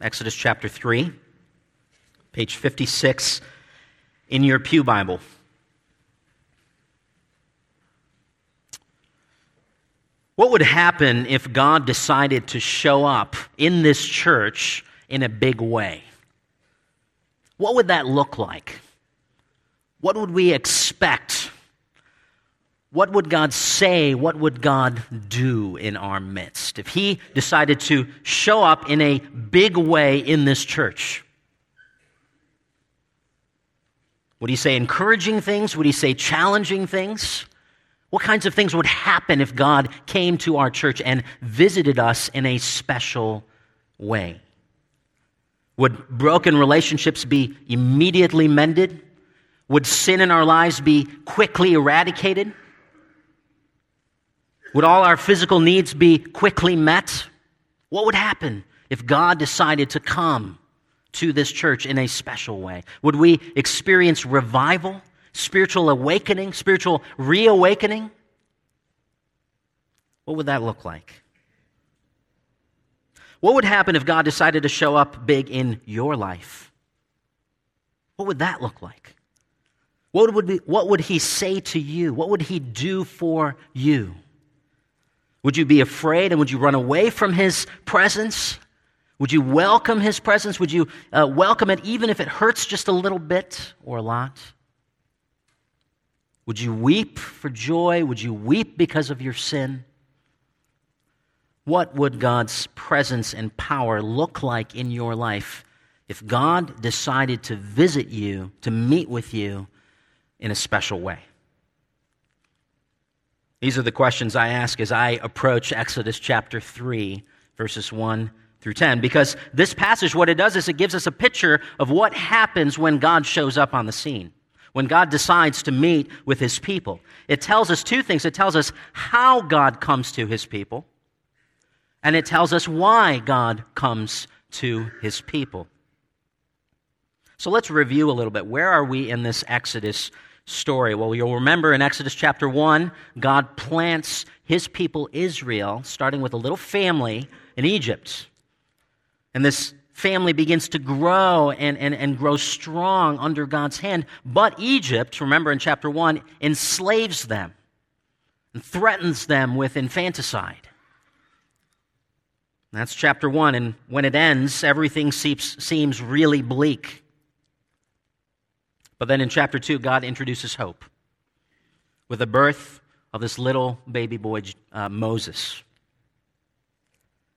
Exodus chapter 3, page 56 in your Pew Bible. What would happen if God decided to show up in this church in a big way? What would that look like? What would we expect? What would God say? What would God do in our midst if He decided to show up in a big way in this church? Would He say encouraging things? Would He say challenging things? What kinds of things would happen if God came to our church and visited us in a special way? Would broken relationships be immediately mended? Would sin in our lives be quickly eradicated? Would all our physical needs be quickly met? What would happen if God decided to come to this church in a special way? Would we experience revival? spiritual awakening, spiritual reawakening? What would that look like? What would happen if God decided to show up big in your life? What would that look like? What would, what would He say to you? What would He do for you? Would you be afraid and would you run away from His presence? Would you welcome His presence? Would you uh, welcome it even if it hurts just a little bit or a lot? Would you weep for joy? Would you weep because of your sin? What would God's presence and power look like in your life if God decided to visit you, to meet with you in a special way? These are the questions I ask as I approach Exodus chapter 3, verses 1 through 10, because this passage, what it does is it gives us a picture of what happens when God shows up on the scene when God decides to meet with his people. It tells us two things. It tells us how God comes to his people, and it tells us why God comes to his people. So let's review a little bit. Where are we in this Exodus story? Well, you'll remember in Exodus chapter 1, God plants his people Israel, starting with a little family in Egypt. And this family begins to grow and, and, and grow strong under God's hand. But Egypt, remember in chapter 1, enslaves them and threatens them with infanticide. That's chapter 1, and when it ends, everything seems, seems really bleak. But then in chapter 2, God introduces hope with the birth of this little baby boy, uh, Moses,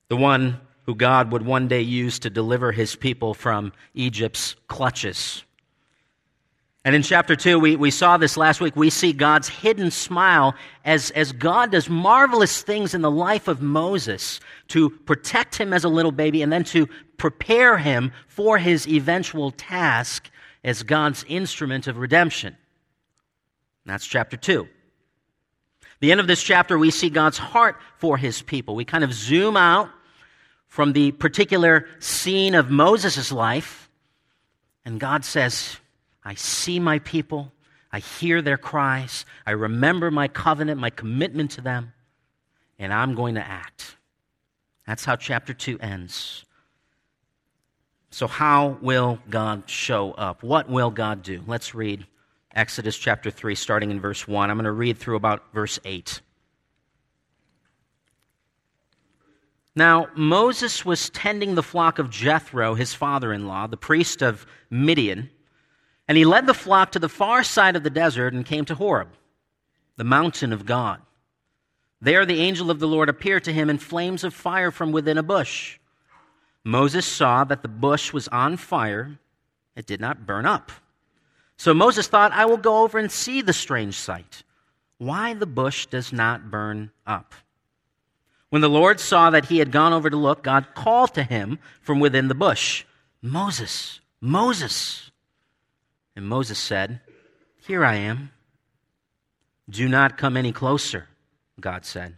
the one who God would one day use to deliver his people from Egypt's clutches. And in chapter 2, we, we saw this last week. We see God's hidden smile as, as God does marvelous things in the life of Moses to protect him as a little baby and then to prepare him for his eventual task as God's instrument of redemption. That's chapter 2. The end of this chapter, we see God's heart for his people. We kind of zoom out from the particular scene of Moses' life. And God says, I see my people. I hear their cries. I remember my covenant, my commitment to them, and I'm going to act. That's how chapter 2 ends. So, how will God show up? What will God do? Let's read Exodus chapter 3, starting in verse 1. I'm going to read through about verse 8. Now, Moses was tending the flock of Jethro, his father in law, the priest of Midian, and he led the flock to the far side of the desert and came to Horeb, the mountain of God. There the angel of the Lord appeared to him in flames of fire from within a bush. Moses saw that the bush was on fire, it did not burn up. So Moses thought, I will go over and see the strange sight, why the bush does not burn up. When the Lord saw that he had gone over to look, God called to him from within the bush, Moses, Moses. And Moses said, Here I am. Do not come any closer, God said.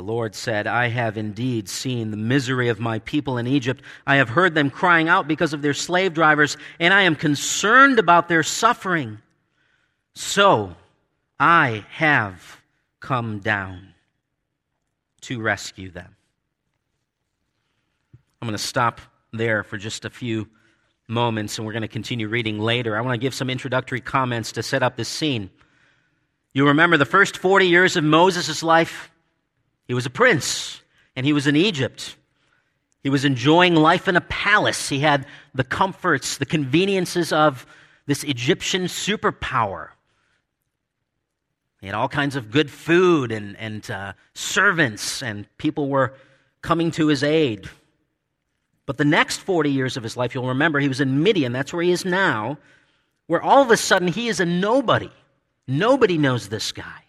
The Lord said, I have indeed seen the misery of my people in Egypt. I have heard them crying out because of their slave drivers, and I am concerned about their suffering. So I have come down to rescue them. I'm going to stop there for just a few moments, and we're going to continue reading later. I want to give some introductory comments to set up this scene. You remember the first 40 years of Moses' life? He was a prince, and he was in Egypt. He was enjoying life in a palace. He had the comforts, the conveniences of this Egyptian superpower. He had all kinds of good food and, and uh, servants, and people were coming to his aid. But the next 40 years of his life, you'll remember, he was in Midian. That's where he is now, where all of a sudden he is a nobody. Nobody knows this guy.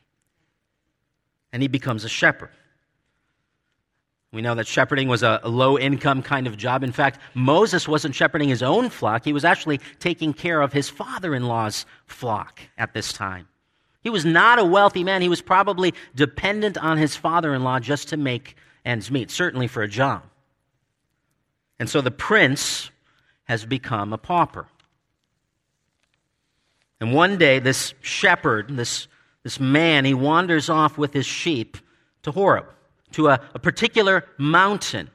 And he becomes a shepherd. We know that shepherding was a low income kind of job. In fact, Moses wasn't shepherding his own flock, he was actually taking care of his father in law's flock at this time. He was not a wealthy man. He was probably dependent on his father in law just to make ends meet, certainly for a job. And so the prince has become a pauper. And one day, this shepherd, this, this man, he wanders off with his sheep to Horeb to a, a particular mountain.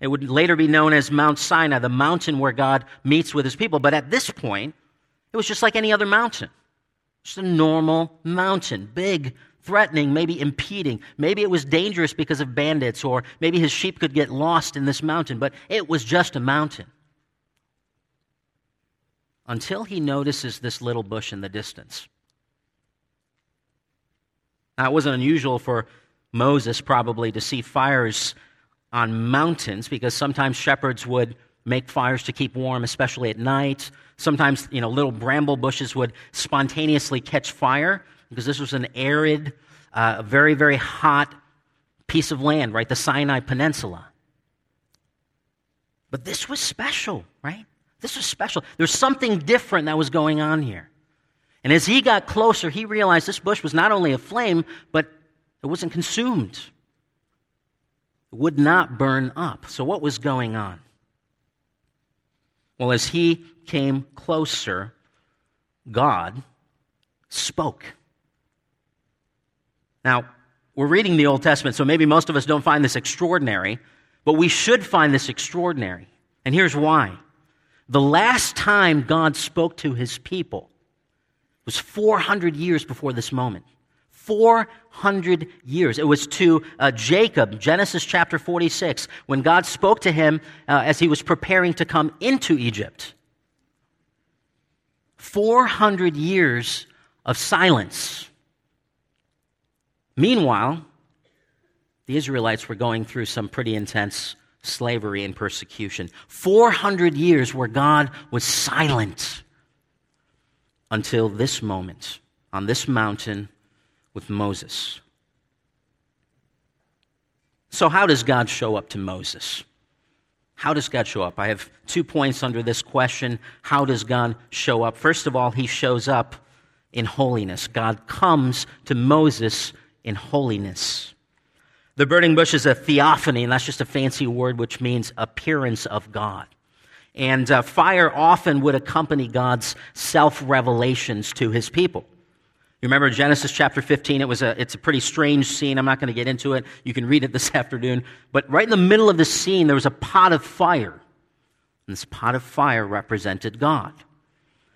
It would later be known as Mount Sinai, the mountain where God meets with his people. But at this point, it was just like any other mountain. Just a normal mountain, big, threatening, maybe impeding. Maybe it was dangerous because of bandits, or maybe his sheep could get lost in this mountain, but it was just a mountain. Until he notices this little bush in the distance. Now, it wasn't unusual for Moses probably to see fires on mountains because sometimes shepherds would make fires to keep warm, especially at night. Sometimes, you know, little bramble bushes would spontaneously catch fire because this was an arid, uh, very, very hot piece of land, right? The Sinai Peninsula. But this was special, right? This was special. There's something different that was going on here. And as he got closer, he realized this bush was not only a flame, but it wasn't consumed. It would not burn up. So, what was going on? Well, as he came closer, God spoke. Now, we're reading the Old Testament, so maybe most of us don't find this extraordinary, but we should find this extraordinary. And here's why. The last time God spoke to his people was 400 years before this moment. 400 years. It was to uh, Jacob, Genesis chapter 46, when God spoke to him uh, as he was preparing to come into Egypt. 400 years of silence. Meanwhile, the Israelites were going through some pretty intense slavery and persecution. 400 years where God was silent until this moment on this mountain with Moses. So, how does God show up to Moses? How does God show up? I have two points under this question. How does God show up? First of all, he shows up in holiness. God comes to Moses in holiness. The burning bush is a theophany, and that's just a fancy word which means appearance of God. And uh, fire often would accompany God's self revelations to his people. You remember Genesis chapter 15? It was a, it's a pretty strange scene. I'm not going to get into it. You can read it this afternoon. But right in the middle of the scene, there was a pot of fire. And this pot of fire represented God.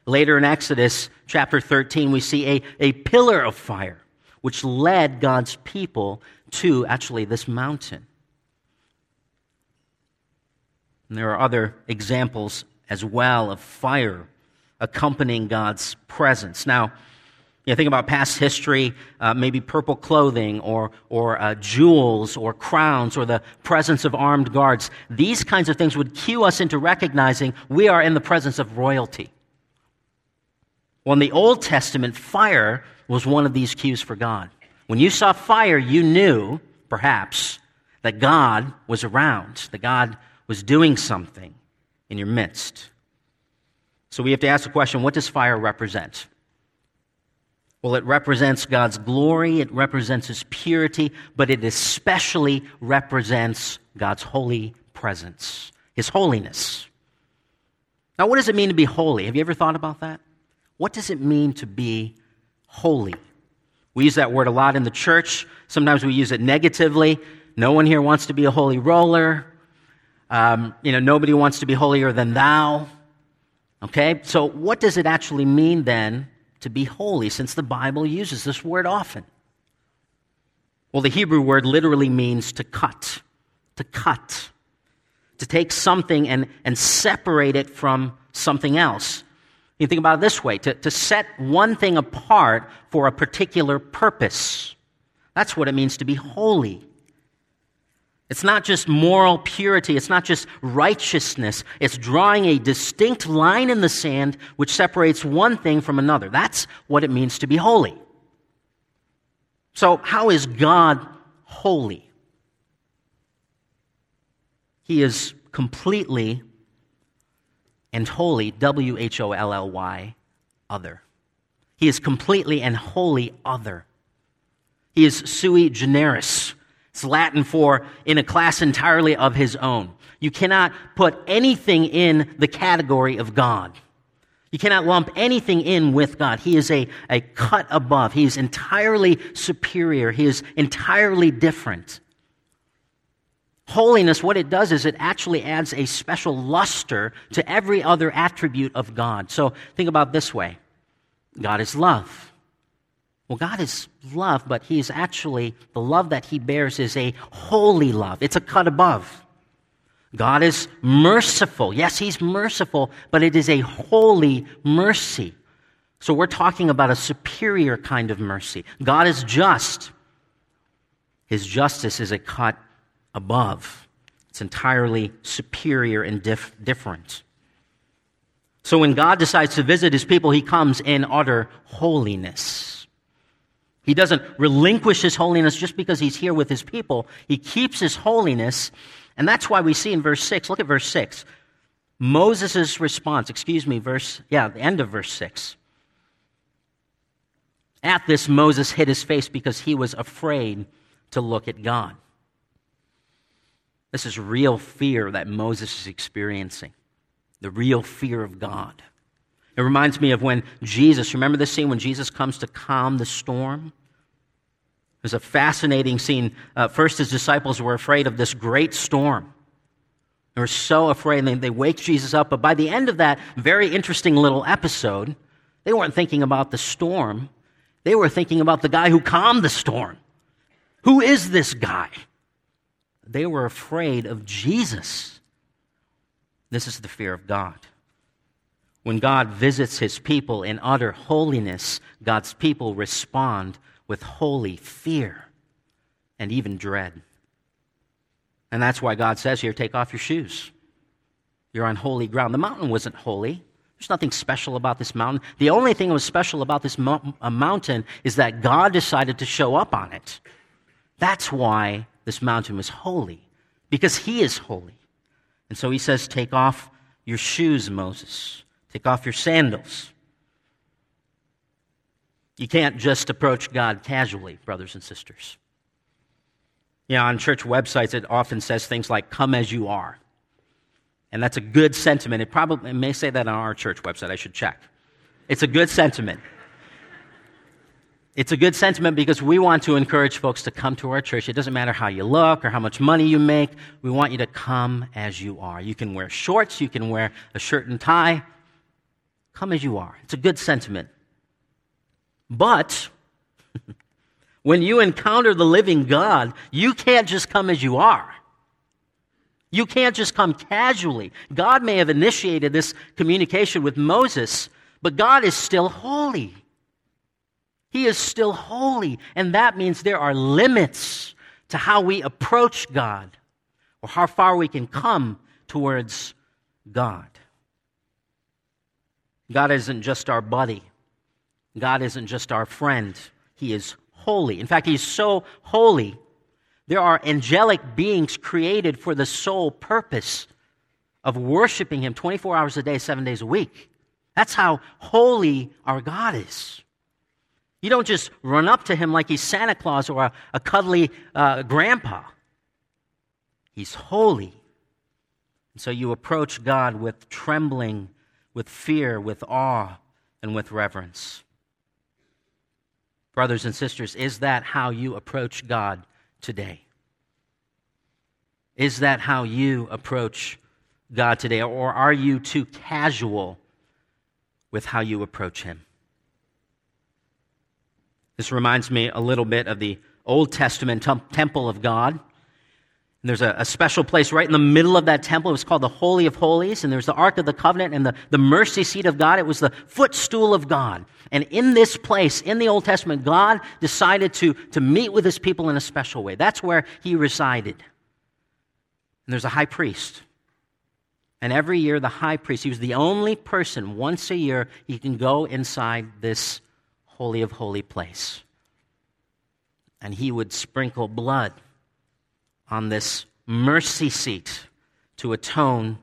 Later in Exodus chapter 13, we see a, a pillar of fire, which led God's people to actually this mountain. And there are other examples as well of fire accompanying God's presence. Now, you know, think about past history, uh, maybe purple clothing or, or uh, jewels or crowns or the presence of armed guards. These kinds of things would cue us into recognizing we are in the presence of royalty. Well, in the Old Testament, fire was one of these cues for God. When you saw fire, you knew, perhaps, that God was around, that God was doing something in your midst. So we have to ask the question what does fire represent? Well, it represents God's glory, it represents His purity, but it especially represents God's holy presence, His holiness. Now, what does it mean to be holy? Have you ever thought about that? What does it mean to be holy? We use that word a lot in the church. Sometimes we use it negatively. No one here wants to be a holy roller. Um, you know, nobody wants to be holier than thou. Okay, so what does it actually mean then to be holy, since the Bible uses this word often? Well, the Hebrew word literally means to cut, to cut, to take something and, and separate it from something else. You think about it this way to, to set one thing apart for a particular purpose. That's what it means to be holy. It's not just moral purity, it's not just righteousness. It's drawing a distinct line in the sand which separates one thing from another. That's what it means to be holy. So, how is God holy? He is completely and wholly, W H O L L Y, other. He is completely and wholly other. He is sui generis it's Latin for in a class entirely of his own. You cannot put anything in the category of God. You cannot lump anything in with God. He is a, a cut above. He is entirely superior. He is entirely different. Holiness, what it does is it actually adds a special luster to every other attribute of God. So think about this way God is love. Well, God is love, but He is actually, the love that He bears is a holy love. It's a cut above. God is merciful. Yes, He's merciful, but it is a holy mercy. So we're talking about a superior kind of mercy. God is just. His justice is a cut above. It's entirely superior and dif- different. So when God decides to visit his people, he comes in utter holiness. He doesn't relinquish his holiness just because he's here with his people. He keeps his holiness. And that's why we see in verse 6, look at verse 6. Moses' response, excuse me, verse, yeah, the end of verse 6. At this, Moses hid his face because he was afraid to look at God. This is real fear that Moses is experiencing the real fear of God. It reminds me of when Jesus, remember the scene when Jesus comes to calm the storm? It was a fascinating scene. Uh, first, his disciples were afraid of this great storm. They were so afraid, and they, they wake Jesus up. But by the end of that very interesting little episode, they weren't thinking about the storm. They were thinking about the guy who calmed the storm. Who is this guy? They were afraid of Jesus. This is the fear of God. When God visits his people in utter holiness, God's people respond with holy fear and even dread. And that's why God says here, take off your shoes. You're on holy ground. The mountain wasn't holy. There's nothing special about this mountain. The only thing that was special about this mo- uh, mountain is that God decided to show up on it. That's why this mountain was holy, because He is holy. And so He says, Take off your shoes, Moses. Take off your sandals. You can't just approach God casually, brothers and sisters. You know, on church websites, it often says things like, come as you are. And that's a good sentiment. It probably it may say that on our church website. I should check. It's a good sentiment. It's a good sentiment because we want to encourage folks to come to our church. It doesn't matter how you look or how much money you make. We want you to come as you are. You can wear shorts, you can wear a shirt and tie, Come as you are. It's a good sentiment. But when you encounter the living God, you can't just come as you are. You can't just come casually. God may have initiated this communication with Moses, but God is still holy. He is still holy, and that means there are limits to how we approach God or how far we can come towards God. God isn't just our buddy. God isn't just our friend. He is holy. In fact, He's so holy, there are angelic beings created for the sole purpose of worshiping Him 24 hours a day, seven days a week. That's how holy our God is. You don't just run up to him like he's Santa Claus or a, a cuddly uh, grandpa. He's holy. And so you approach God with trembling, with fear, with awe, and with reverence. Brothers and sisters, is that how you approach God today? Is that how you approach God today? Or are you too casual with how you approach Him? This reminds me a little bit of the Old Testament temple of God. And there's a, a, special place right in the middle of that temple. It was called the Holy of Holies. And there's the Ark of the Covenant and the, the mercy seat of God. It was the footstool of God. And in this place, in the Old Testament, God decided to, to meet with his people in a special way. That's where he resided. And there's a high priest. And every year, the high priest, he was the only person once a year he can go inside this Holy of Holy place. And he would sprinkle blood on this mercy seat to atone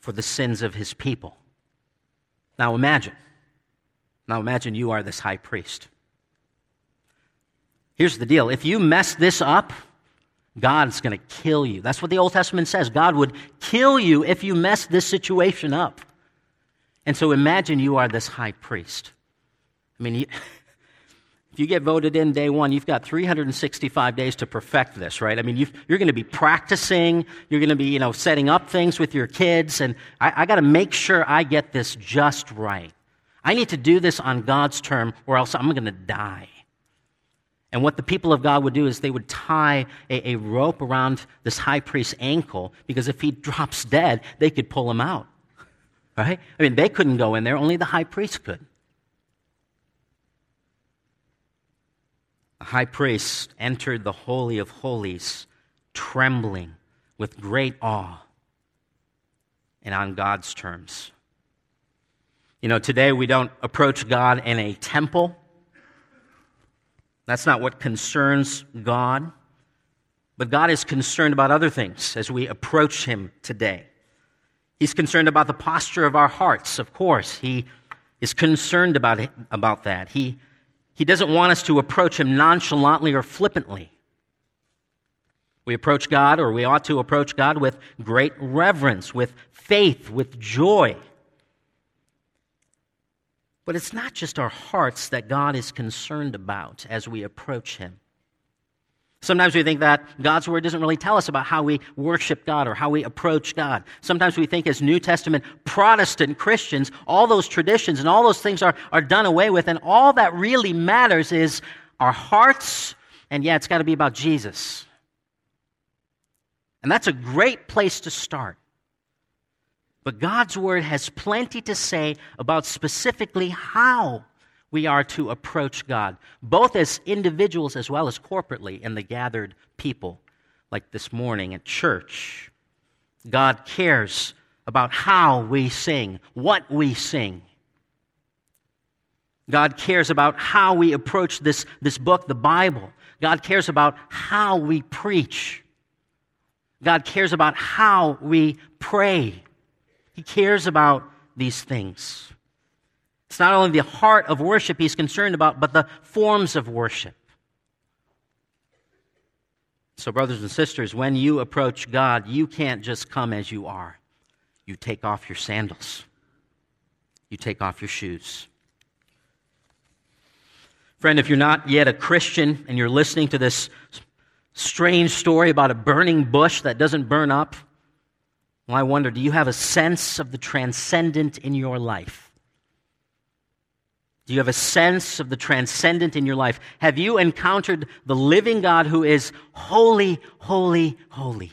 for the sins of his people. Now imagine. Now imagine you are this high priest. Here's the deal if you mess this up, God's going to kill you. That's what the Old Testament says. God would kill you if you mess this situation up. And so imagine you are this high priest. I mean, you, if you get voted in day one, you've got 365 days to perfect this, right? I mean, you are going to be practicing, you're going to be, you know, setting up things with your kids, and I, I got to make sure I get this just right. I need to do this on God's term, or else I'm going to die. And what the people of God would do is they would tie a, a rope around this high priest's ankle, because if he drops dead, they could pull him out, right? I mean, they couldn't go in there, only the high priest could. The high priest entered the Holy of Holies trembling with great awe and on God's terms. You know, today we don't approach God in a temple. That's not what concerns God. But God is concerned about other things as we approach Him today. He's concerned about the posture of our hearts, of course. He is concerned about, it, about that. He he doesn't want us to approach Him nonchalantly or flippantly. We approach God, or we ought to approach God with great reverence, with faith, with joy. But it's not just our hearts that God is concerned about as we approach Him. Sometimes we think that God's Word doesn't really tell us about how we worship God or how we approach God. Sometimes we think, as New Testament Protestant Christians, all those traditions and all those things are, are done away with, and all that really matters is our hearts, and yeah, it's got to be about Jesus. And that's a great place to start. But God's Word has plenty to say about specifically how we are to approach God, both as individuals as well as corporately in the gathered people, like this morning at church. God cares about how we sing, what we sing. God cares about how we approach this, this book, the Bible. God cares about how we preach. God cares about how we pray. He cares about these things. It's not only the heart of worship he's concerned about, but the forms of worship. So, brothers and sisters, when you approach God, you can't just come as you are. You take off your sandals, you take off your shoes. Friend, if you're not yet a Christian and you're listening to this strange story about a burning bush that doesn't burn up, well, I wonder do you have a sense of the transcendent in your life? Do you have a sense of the transcendent in your life? Have you encountered the living God who is holy, holy, holy?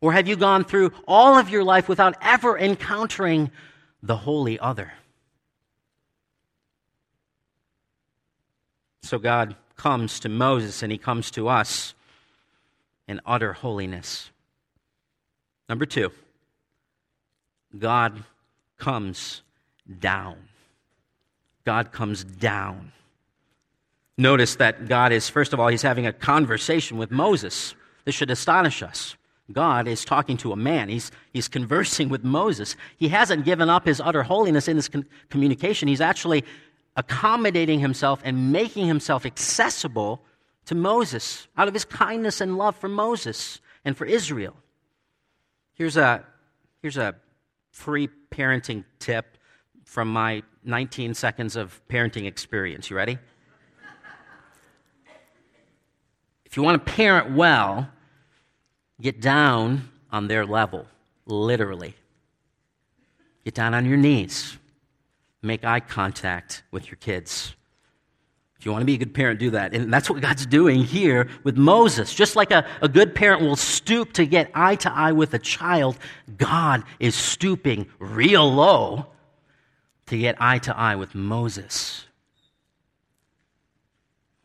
Or have you gone through all of your life without ever encountering the holy other? So God comes to Moses and he comes to us in utter holiness. Number two, God comes down. God comes down. Notice that God is, first of all, he's having a conversation with Moses. This should astonish us. God is talking to a man. He's, he's conversing with Moses. He hasn't given up his utter holiness in this con- communication. He's actually accommodating himself and making himself accessible to Moses out of his kindness and love for Moses and for Israel. Here's a, here's a free parenting tip from my 19 seconds of parenting experience. You ready? if you want to parent well, get down on their level, literally. Get down on your knees. Make eye contact with your kids. If you want to be a good parent, do that. And that's what God's doing here with Moses. Just like a, a good parent will stoop to get eye to eye with a child, God is stooping real low to get eye to eye with Moses.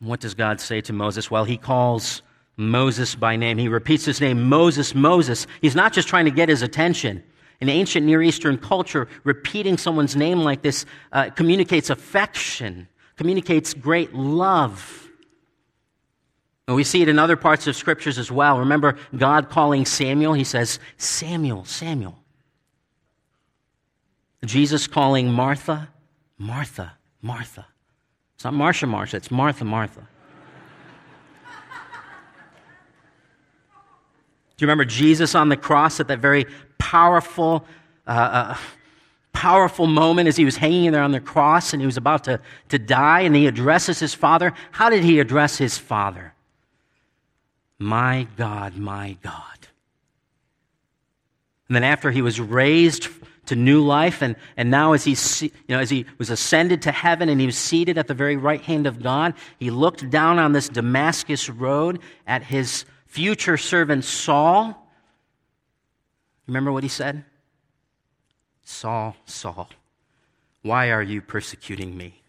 What does God say to Moses? Well, he calls Moses by name. He repeats his name, Moses, Moses. He's not just trying to get his attention. In ancient Near Eastern culture, repeating someone's name like this uh, communicates affection communicates great love. And we see it in other parts of scriptures as well. Remember God calling Samuel? He says, Samuel, Samuel. Jesus calling Martha, Martha, Martha. It's not Marsha, Marsha, it's Martha, Martha. Do you remember Jesus on the cross at that very powerful, uh, uh, powerful moment as he was hanging there on the cross and he was about to, to die and he addresses his father. How did he address his father? My God, my God. And then after he was raised to new life, and, and now as he, you know, as he was ascended to heaven and he was seated at the very right hand of God, he looked down on this Damascus road at his future servant Saul. Remember what he said? Saul, Saul, why are you persecuting me?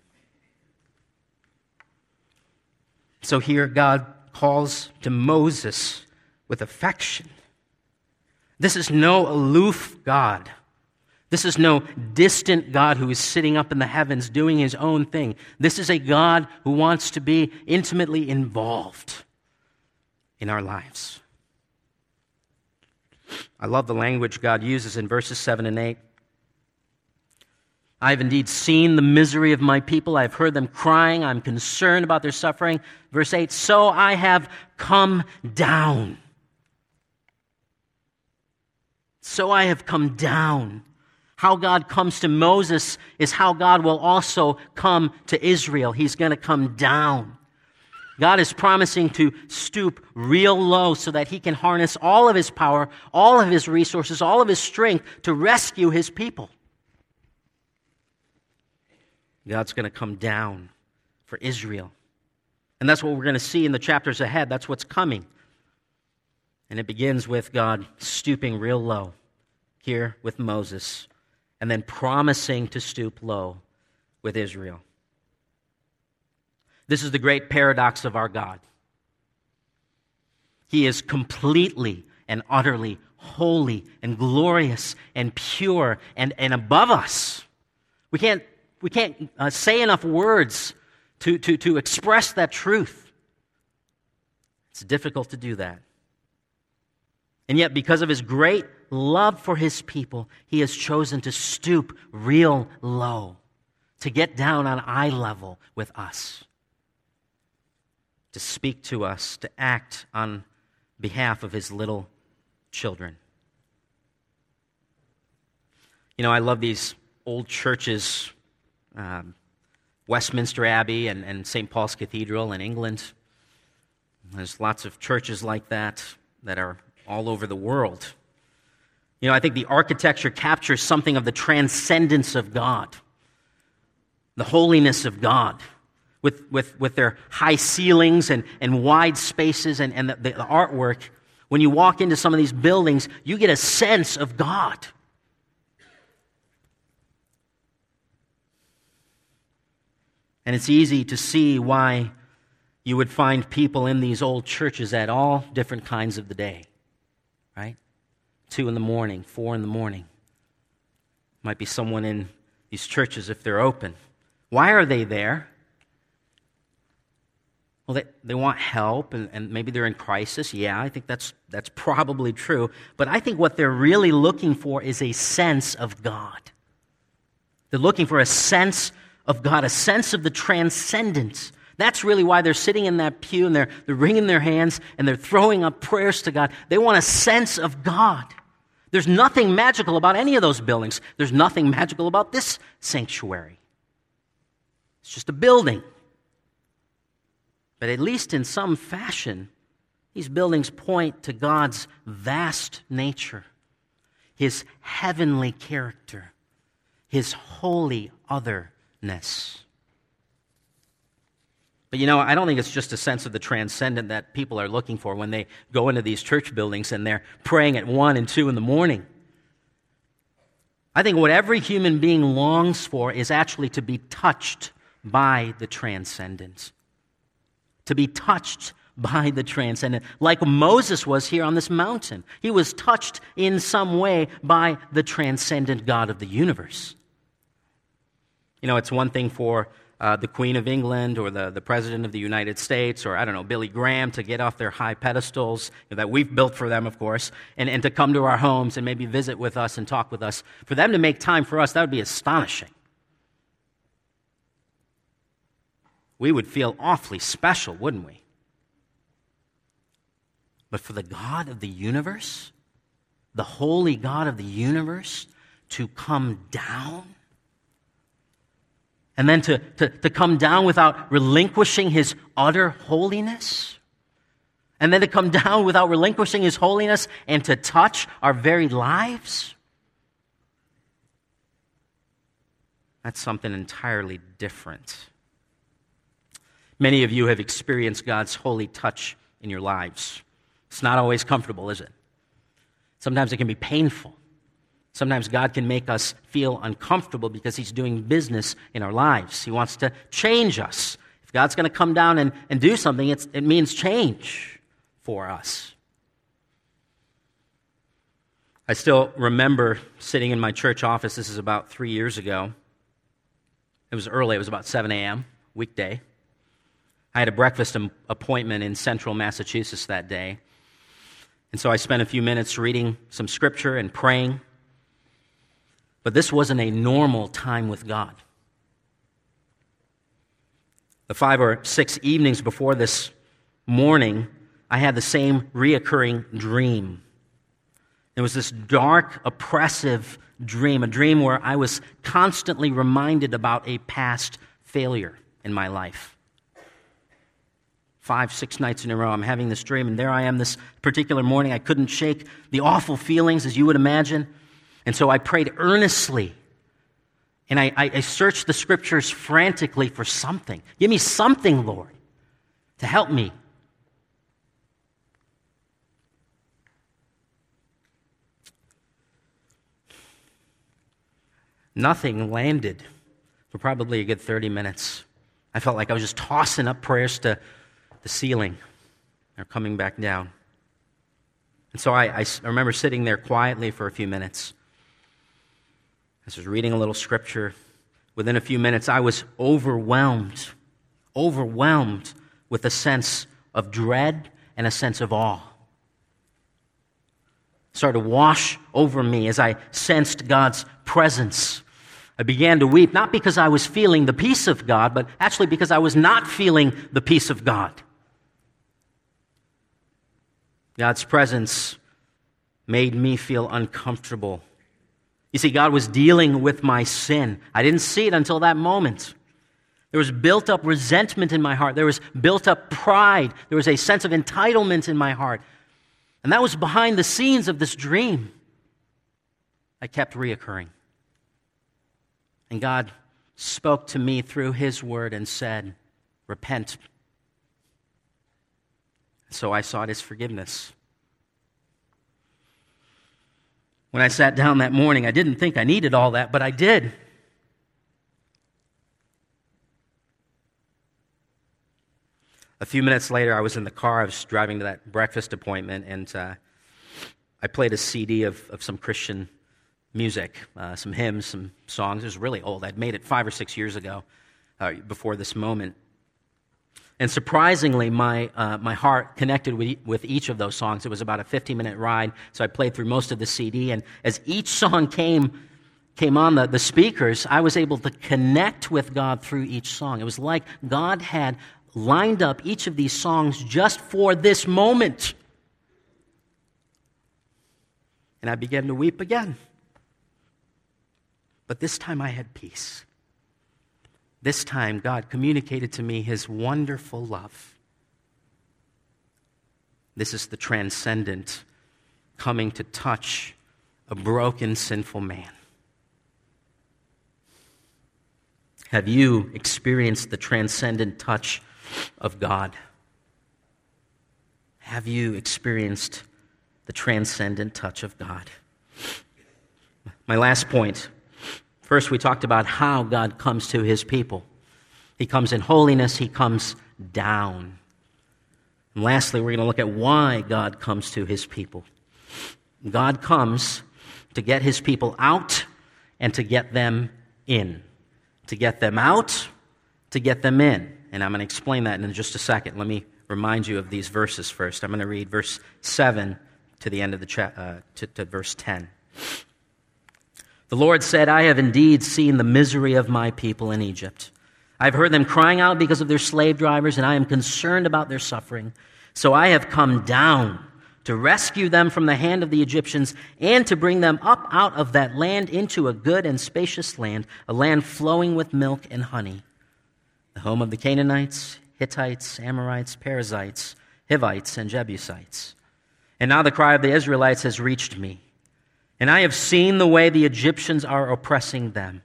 So here God calls to Moses with affection. This is no aloof God. This is no distant God who is sitting up in the heavens doing his own thing. This is a God who wants to be intimately involved in our lives. I love the language God uses in verses 7 and 8. I have indeed seen the misery of my people. I have heard them crying. I'm concerned about their suffering. Verse 8 So I have come down. So I have come down. How God comes to Moses is how God will also come to Israel. He's going to come down. God is promising to stoop real low so that he can harness all of his power, all of his resources, all of his strength to rescue his people. God's going to come down for Israel. And that's what we're going to see in the chapters ahead. That's what's coming. And it begins with God stooping real low here with Moses and then promising to stoop low with Israel. This is the great paradox of our God. He is completely and utterly holy and glorious and pure and, and above us. We can't we can't uh, say enough words to, to, to express that truth. It's difficult to do that. And yet, because of his great love for his people, he has chosen to stoop real low, to get down on eye level with us, to speak to us, to act on behalf of his little children. You know, I love these old churches um, Westminster Abbey and, and St. Paul's Cathedral in England. There's lots of churches like that that are all over the world. You know, I think the architecture captures something of the transcendence of God, the holiness of God, with, with, with their high ceilings and, and wide spaces and, and the, the artwork. When you walk into some of these buildings, you get a sense of God. And it's easy to see why you would find people in these old churches at all different kinds of the day, right? Two in the morning, four in the morning. Might be someone in these churches if they're open. Why are they there? Well, they, they want help and, and maybe they're in crisis. Yeah, I think that's, that's probably true. But I think what they're really looking for is a sense of God. They're looking for a sense of God, a sense of the transcendence. That's really why they're sitting in that pew and they're, they're wringing their hands and they're throwing up prayers to God. They want a sense of God. There's nothing magical about any of those buildings. There's nothing magical about this sanctuary. It's just a building. But at least in some fashion, these buildings point to God's vast nature, His heavenly character, His holy otherness. But you know, I don't think it's just a sense of the transcendent that people are looking for when they go into these church buildings and they're praying at 1 and 2 in the morning. I think what every human being longs for is actually to be touched by the transcendent. To be touched by the transcendent, like Moses was here on this mountain. He was touched in some way by the transcendent God of the universe. You know, it's one thing for uh, the Queen of England or the, the President of the United States or, I don't know, Billy Graham to get off their high pedestals that we've built for them, of course, and, and to come to our homes and maybe visit with us and talk with us. For them to make time for us, that would be astonishing. We would feel awfully special, wouldn't we? But for the God of the universe, the holy God of the universe, to come down and then to, to, to come down without relinquishing his utter holiness. And then to come down without relinquishing his holiness and to touch our very lives. That's something entirely different. Many of you have experienced God's holy touch in your lives. It's not always comfortable, is it? Sometimes it can be painful. Sometimes God can make us feel uncomfortable because He's doing business in our lives. He wants to change us. If God's going to come down and, and do something, it means change for us. I still remember sitting in my church office. This is about three years ago. It was early, it was about 7 a.m., weekday. I had a breakfast appointment in central Massachusetts that day. And so I spent a few minutes reading some scripture and praying. But this wasn't a normal time with God. The five or six evenings before this morning, I had the same reoccurring dream. It was this dark, oppressive dream, a dream where I was constantly reminded about a past failure in my life. Five, six nights in a row, I'm having this dream, and there I am this particular morning. I couldn't shake the awful feelings, as you would imagine. And so I prayed earnestly. And I, I, I searched the scriptures frantically for something. Give me something, Lord, to help me. Nothing landed for probably a good 30 minutes. I felt like I was just tossing up prayers to the ceiling. They're coming back down. And so I, I, remember sitting there quietly for a few minutes. I was reading a little scripture. Within a few minutes, I was overwhelmed, overwhelmed with a sense of dread and a sense of awe. Started to wash over me as I sensed God's presence. I began to weep, not because I was feeling the peace of God, but actually because I was not feeling the peace of God. God's presence made me feel uncomfortable you see, God was dealing with my sin. I didn't see it until that moment. There was built up resentment in my heart. There was built up pride. There was a sense of entitlement in my heart. And that was behind the scenes of this dream. I kept reoccurring. And God spoke to me through His word and said, Repent. So I sought His forgiveness. When I sat down that morning, I didn't think I needed all that, but I did. A few minutes later, I was in the car. I was driving to that breakfast appointment, and uh, I played a CD of, of some Christian music, uh, some hymns, some songs. It was really old. I'd made it five or six years ago uh, before this moment. And surprisingly, my, uh, my heart connected with, with each of those songs. It was about a 15 minute ride, so I played through most of the CD. And as each song came, came on, the, the speakers, I was able to connect with God through each song. It was like God had lined up each of these songs just for this moment. And I began to weep again. But this time I had peace. This time, God communicated to me his wonderful love. This is the transcendent coming to touch a broken, sinful man. Have you experienced the transcendent touch of God? Have you experienced the transcendent touch of God? My last point. First, we talked about how God comes to his people. He comes in holiness, he comes down. And lastly, we're going to look at why God comes to his people. God comes to get his people out and to get them in. To get them out, to get them in. And I'm going to explain that in just a second. Let me remind you of these verses first. I'm going to read verse 7 to the end of the cha- uh, to, to verse 10. The Lord said, I have indeed seen the misery of my people in Egypt. I've heard them crying out because of their slave drivers, and I am concerned about their suffering. So I have come down to rescue them from the hand of the Egyptians and to bring them up out of that land into a good and spacious land, a land flowing with milk and honey the home of the Canaanites, Hittites, Amorites, Perizzites, Hivites, and Jebusites. And now the cry of the Israelites has reached me, and I have seen the way the Egyptians are oppressing them.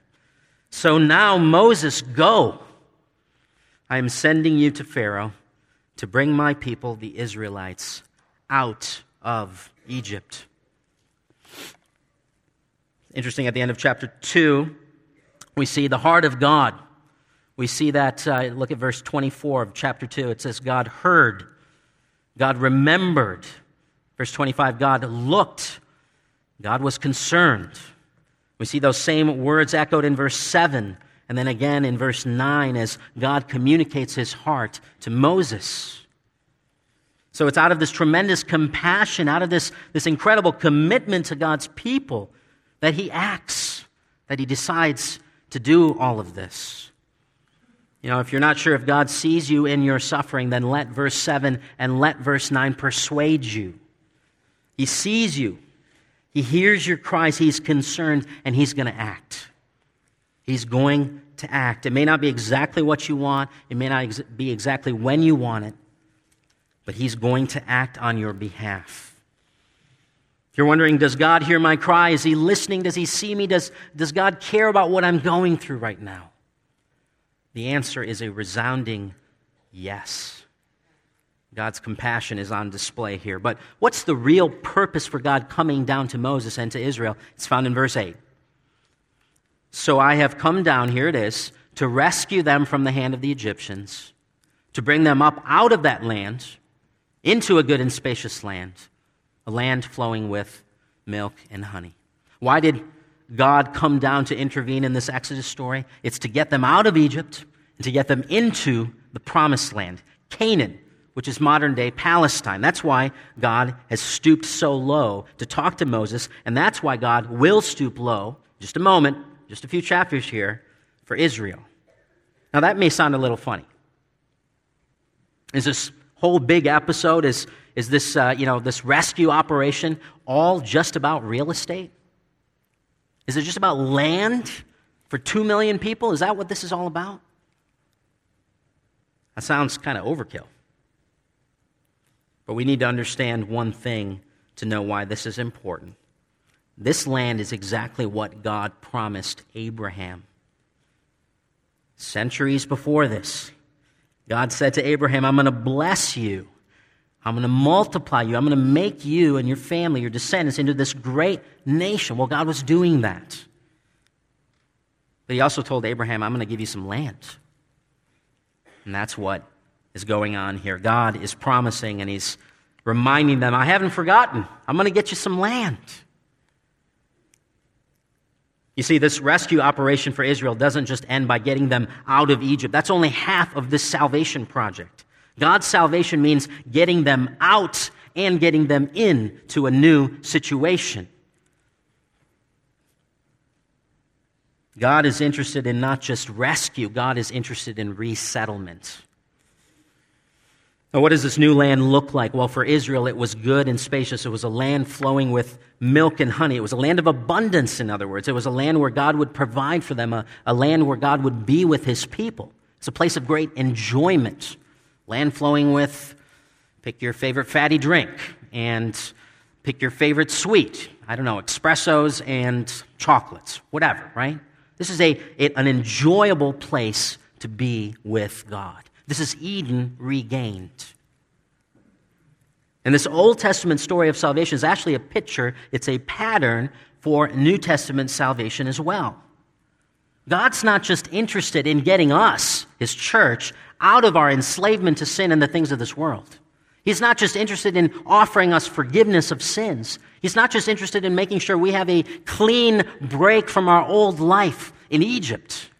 So now, Moses, go. I am sending you to Pharaoh to bring my people, the Israelites, out of Egypt. Interesting, at the end of chapter 2, we see the heart of God we see that, uh, look at verse 24 of chapter 2. It says, God heard, God remembered. Verse 25, God looked, God was concerned. We see those same words echoed in verse 7 and then again in verse 9 as God communicates his heart to Moses. So it's out of this tremendous compassion, out of this, this incredible commitment to God's people, that he acts, that he decides to do all of this. You know, if you're not sure if God sees you in your suffering, then let verse 7 and let verse 9 persuade you. He sees you, He hears your cries, He's concerned, and He's going to act. He's going to act. It may not be exactly what you want, it may not be exactly when you want it, but He's going to act on your behalf. If you're wondering, does God hear my cry? Is He listening? Does He see me? Does, does God care about what I'm going through right now? The answer is a resounding yes. God's compassion is on display here. But what's the real purpose for God coming down to Moses and to Israel? It's found in verse 8. So I have come down, here it is, to rescue them from the hand of the Egyptians, to bring them up out of that land into a good and spacious land, a land flowing with milk and honey. Why did God come down to intervene in this Exodus story. It's to get them out of Egypt and to get them into the promised land, Canaan, which is modern day Palestine. That's why God has stooped so low to talk to Moses, and that's why God will stoop low, just a moment, just a few chapters here, for Israel. Now, that may sound a little funny. Is this whole big episode, is, is this, uh, you know, this rescue operation all just about real estate? Is it just about land for 2 million people? Is that what this is all about? That sounds kind of overkill. But we need to understand one thing to know why this is important. This land is exactly what God promised Abraham. Centuries before this, God said to Abraham, I'm going to bless you I'm going to multiply you. I'm going to make you and your family, your descendants, into this great nation. Well, God was doing that. But he also told Abraham, I'm going to give you some land. And that's what is going on here. God is promising and he's reminding them, I haven't forgotten. I'm going to get you some land. You see, this rescue operation for Israel doesn't just end by getting them out of Egypt. That's only half of this salvation project. God's salvation means getting them out and getting them in to a new situation. God is interested in not just rescue, God is interested in resettlement. Now, what does this new land look like? Well, for Israel, it was good and spacious. It was a land flowing with milk and honey. It was a land of abundance, in other words. It was a land where God would provide for them, a, a land where God would be with his people. It's a place of great enjoyment. Land flowing with, pick your favorite fatty drink and pick your favorite sweet. I don't know, espressos and chocolates, whatever, right? This is a, an enjoyable place to be with God. This is Eden regained. And this Old Testament story of salvation is actually a picture, it's a pattern for New Testament salvation as well. God's not just interested in getting us, his church, out of our enslavement to sin and the things of this world. He's not just interested in offering us forgiveness of sins. He's not just interested in making sure we have a clean break from our old life in Egypt.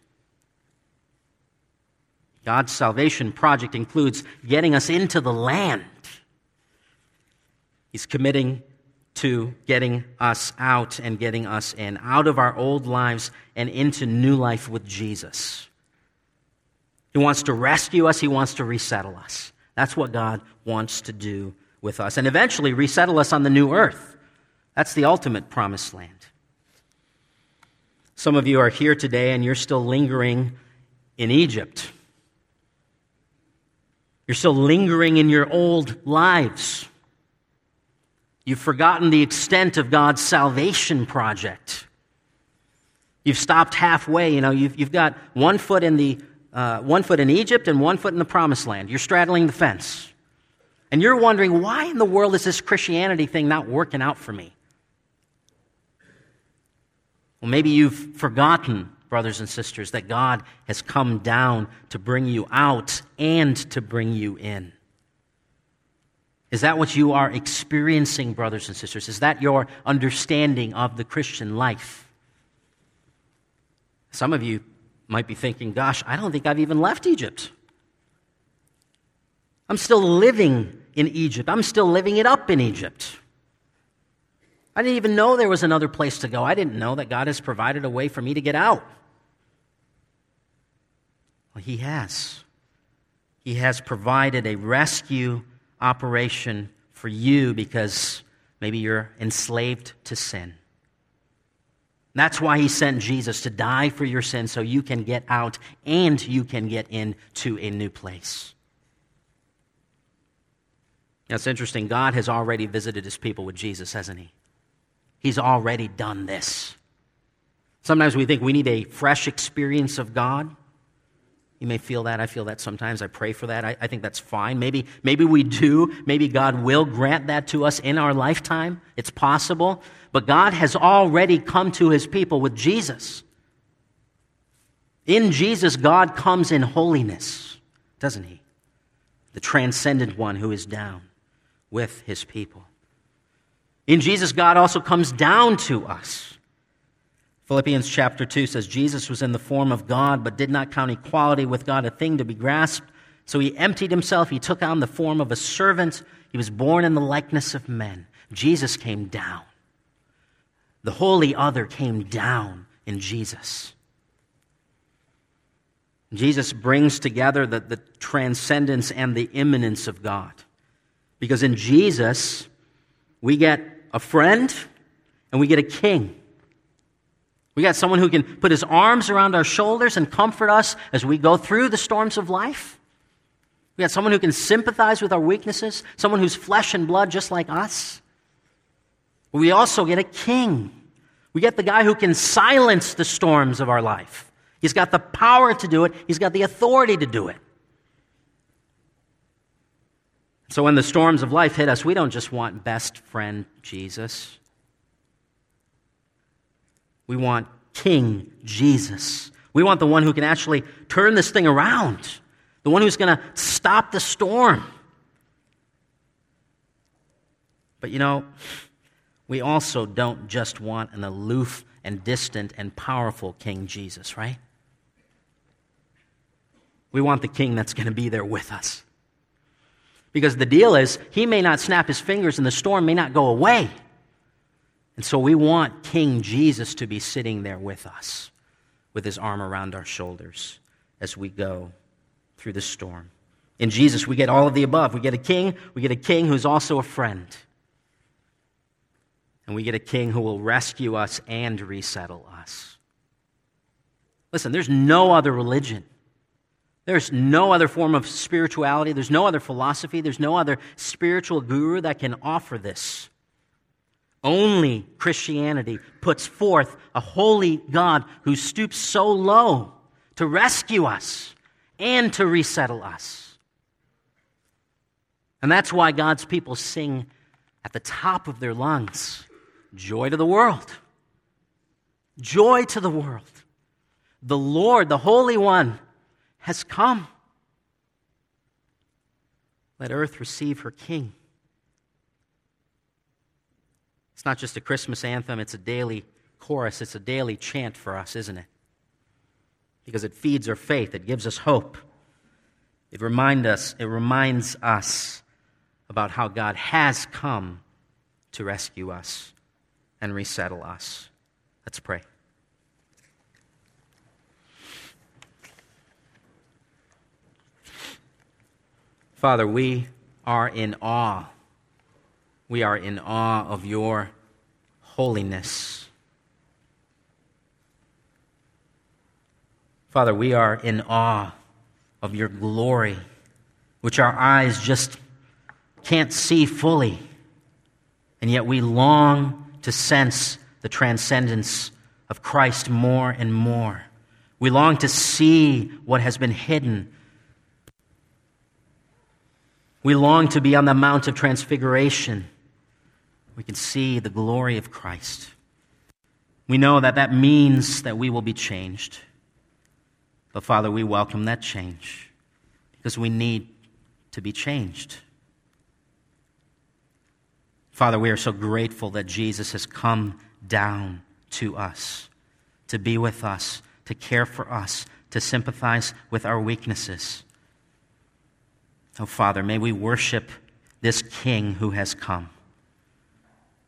God's salvation project includes getting us into the land. He's committing to getting us out and getting us in, out of our old lives and into new life with Jesus. He wants to rescue us, He wants to resettle us. That's what God wants to do with us. And eventually resettle us on the new earth. That's the ultimate promised land. Some of you are here today and you're still lingering in Egypt. You're still lingering in your old lives. You've forgotten the extent of God's salvation project. You've stopped halfway. You know, you've, you've got one foot in the uh, one foot in Egypt and one foot in the promised land. You're straddling the fence. And you're wondering, why in the world is this Christianity thing not working out for me? Well, maybe you've forgotten, brothers and sisters, that God has come down to bring you out and to bring you in. Is that what you are experiencing, brothers and sisters? Is that your understanding of the Christian life? Some of you might be thinking, gosh, I don't think I've even left Egypt. I'm still living in Egypt. I'm still living it up in Egypt. I didn't even know there was another place to go. I didn't know that God has provided a way for me to get out. Well, He has. He has provided a rescue operation for you because maybe you're enslaved to sin. That's why he sent Jesus to die for your sins so you can get out and you can get into a new place. Now, it's interesting. God has already visited his people with Jesus, hasn't he? He's already done this. Sometimes we think we need a fresh experience of God. You may feel that. I feel that sometimes. I pray for that. I, I, think that's fine. Maybe, maybe we do. Maybe God will grant that to us in our lifetime. It's possible. But God has already come to his people with Jesus. In Jesus, God comes in holiness, doesn't he? The transcendent one who is down with his people. In Jesus, God also comes down to us. Philippians chapter 2 says Jesus was in the form of God, but did not count equality with God a thing to be grasped. So he emptied himself. He took on the form of a servant. He was born in the likeness of men. Jesus came down. The holy other came down in Jesus. Jesus brings together the, the transcendence and the immanence of God. Because in Jesus, we get a friend and we get a king. We got someone who can put his arms around our shoulders and comfort us as we go through the storms of life. We got someone who can sympathize with our weaknesses, someone who's flesh and blood just like us. We also get a king. We get the guy who can silence the storms of our life. He's got the power to do it, he's got the authority to do it. So when the storms of life hit us, we don't just want best friend Jesus. We want King Jesus. We want the one who can actually turn this thing around, the one who's going to stop the storm. But you know, we also don't just want an aloof and distant and powerful King Jesus, right? We want the king that's going to be there with us. Because the deal is, he may not snap his fingers and the storm may not go away. And so we want King Jesus to be sitting there with us. with his arm around our shoulders as we go through the storm. In Jesus, we get all of the above. We get a king, we get a king who's also a friend. And we get a king who will rescue us and resettle us. Listen, there's no other religion. There's no other form of spirituality. There's no other philosophy. There's no other spiritual guru that can offer this. Only Christianity puts forth a holy God who stoops so low to rescue us and to resettle us. And that's why God's people sing at the top of their lungs Joy to the world! Joy to the world! The Lord, the Holy One, has come. Let earth receive her King. It's not just a Christmas anthem, it's a daily chorus, it's a daily chant for us, isn't it? Because it feeds our faith, it gives us hope. It remind us, it reminds us about how God has come to rescue us and resettle us. Let's pray. Father, we are in awe. We are in awe of your holiness. Father, we are in awe of your glory, which our eyes just can't see fully. And yet we long to sense the transcendence of Christ more and more. We long to see what has been hidden. We long to be on the Mount of Transfiguration. We can see the glory of Christ. We know that that means that we will be changed. But Father, we welcome that change because we need to be changed. Father, we are so grateful that Jesus has come down to us, to be with us, to care for us, to sympathize with our weaknesses. Oh, Father, may we worship this King who has come.